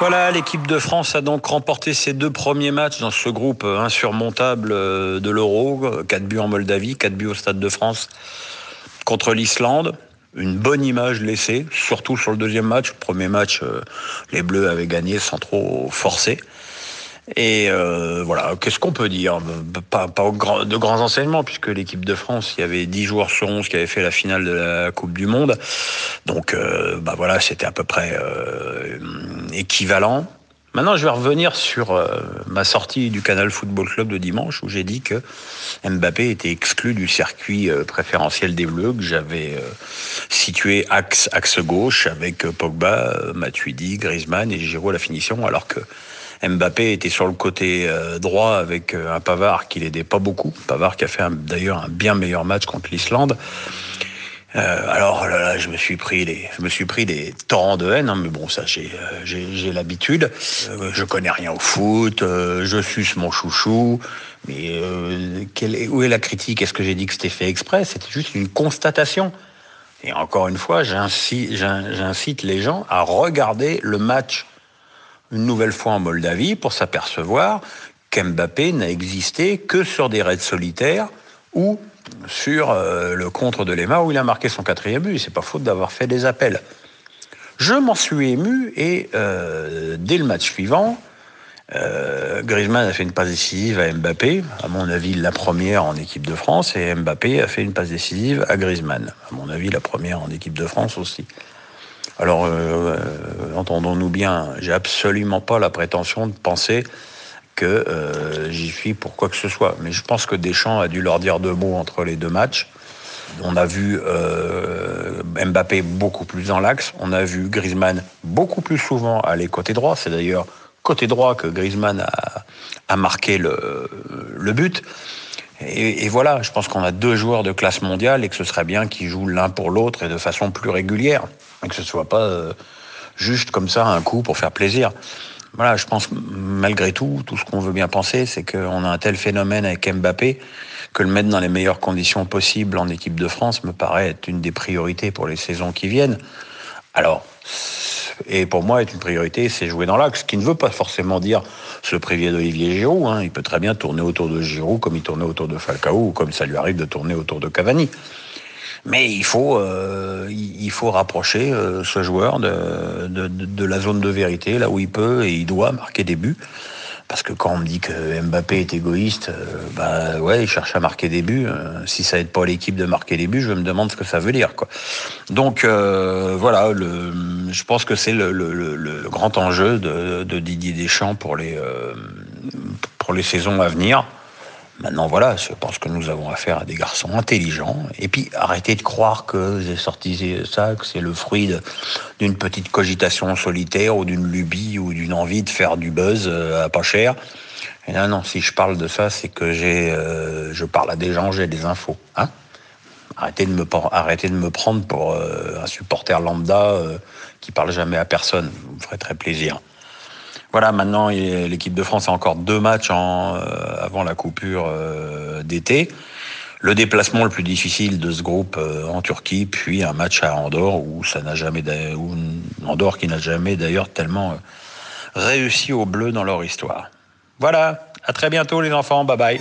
Voilà, l'équipe de France a donc remporté ses deux premiers matchs dans ce groupe insurmontable de l'Euro. 4 buts en Moldavie, 4 buts au Stade de France contre l'Islande. Une bonne image laissée, surtout sur le deuxième match. Le premier match, euh, les Bleus avaient gagné sans trop forcer. Et euh, voilà, qu'est-ce qu'on peut dire? Pas, pas de grands enseignements, puisque l'équipe de France, il y avait 10 joueurs sur 11 qui avaient fait la finale de la Coupe du Monde. Donc, euh, bah voilà, c'était à peu près euh, équivalent. Maintenant, je vais revenir sur euh, ma sortie du Canal Football Club de dimanche, où j'ai dit que Mbappé était exclu du circuit euh, préférentiel des Bleus, que j'avais euh, situé axe, axe gauche avec Pogba, Matuidi, Griezmann et Giroud à la finition, alors que Mbappé était sur le côté droit avec un Pavard qui l'aidait pas beaucoup. Pavard qui a fait d'ailleurs un bien meilleur match contre l'Islande. Euh, alors là, là, je me suis pris les, je me suis pris des torrents de haine, hein, mais bon, ça j'ai, euh, j'ai, l'habitude. Euh, je connais rien au foot, je suce mon chouchou, mais est, où est la critique? Est-ce que j'ai dit que c'était fait exprès? C'était juste une constatation. Et encore une fois, j'incite, j'incite les gens à regarder le match une nouvelle fois en Moldavie pour s'apercevoir qu'Mbappé n'a existé que sur des raids solitaires ou sur euh, le contre de Lema où il a marqué son quatrième but. C'est pas faute d'avoir fait des appels. Je m'en suis ému et euh, dès le match suivant, euh, Griezmann a fait une passe décisive à Mbappé, à mon avis la première en équipe de France, et Mbappé a fait une passe décisive à Griezmann, à mon avis la première en équipe de France aussi. Alors, euh, entendons-nous bien, j'ai absolument pas la prétention de penser que euh, j'y suis pour quoi que ce soit. Mais je pense que Deschamps a dû leur dire deux mots entre les deux matchs. On a vu Mbappé beaucoup plus dans l'axe. On a vu Griezmann beaucoup plus souvent aller côté droit. C'est d'ailleurs côté droit que Griezmann a, marqué le, le but. Et, voilà, je pense qu'on a deux joueurs de classe mondiale et que ce serait bien qu'ils jouent l'un pour l'autre et de façon plus régulière. Et que ce soit pas euh, juste comme ça un coup pour faire plaisir. Voilà, je pense malgré tout, tout ce qu'on veut bien penser, c'est qu'on a un tel phénomène avec Mbappé que le mettre dans les meilleures conditions possibles en équipe de France me paraît être une des priorités pour les saisons qui viennent. Alors, et pour moi, être une priorité, c'est jouer dans l'axe, ce qui ne veut pas forcément dire se priver d'Olivier Giroud. Hein. Il peut très bien tourner autour de Giroud comme il tournait autour de Falcao ou comme ça lui arrive de tourner autour de Cavani. Mais il faut, euh, il faut rapprocher euh, ce joueur de, de, de, la zone de vérité, là où il peut et il doit marquer des buts. Parce que quand on me dit que Mbappé est égoïste, euh, bah ouais, il cherche à marquer des buts. Euh, si ça aide pas l'équipe de marquer des buts, je me demande ce que ça veut dire. Quoi. Donc euh, voilà, le, je pense que c'est le, le, le, grand enjeu de, de, Didier Deschamps pour les, euh, pour les saisons à venir. Maintenant, voilà, je pense que nous avons affaire à des garçons intelligents. Et puis, arrêtez de croire que j'ai sorti ça, que c'est le fruit d'une petite cogitation solitaire ou d'une lubie ou d'une envie de faire du buzz euh, à pas cher. Et là, non, si je parle de ça, c'est que j'ai, euh, je parle à des gens, j'ai des infos. Hein arrêtez, de me, arrêtez de me prendre pour euh, un supporter lambda euh, qui parle jamais à personne. Vous me ferez très plaisir. Voilà, maintenant, l'équipe de France a encore deux matchs euh, avant la coupure euh, d'été. Le déplacement le plus difficile de ce groupe euh, en Turquie, puis un match à Andorre où ça n'a jamais, où Andorre qui n'a jamais d'ailleurs tellement réussi au bleu dans leur histoire. Voilà, à très bientôt les enfants, bye bye.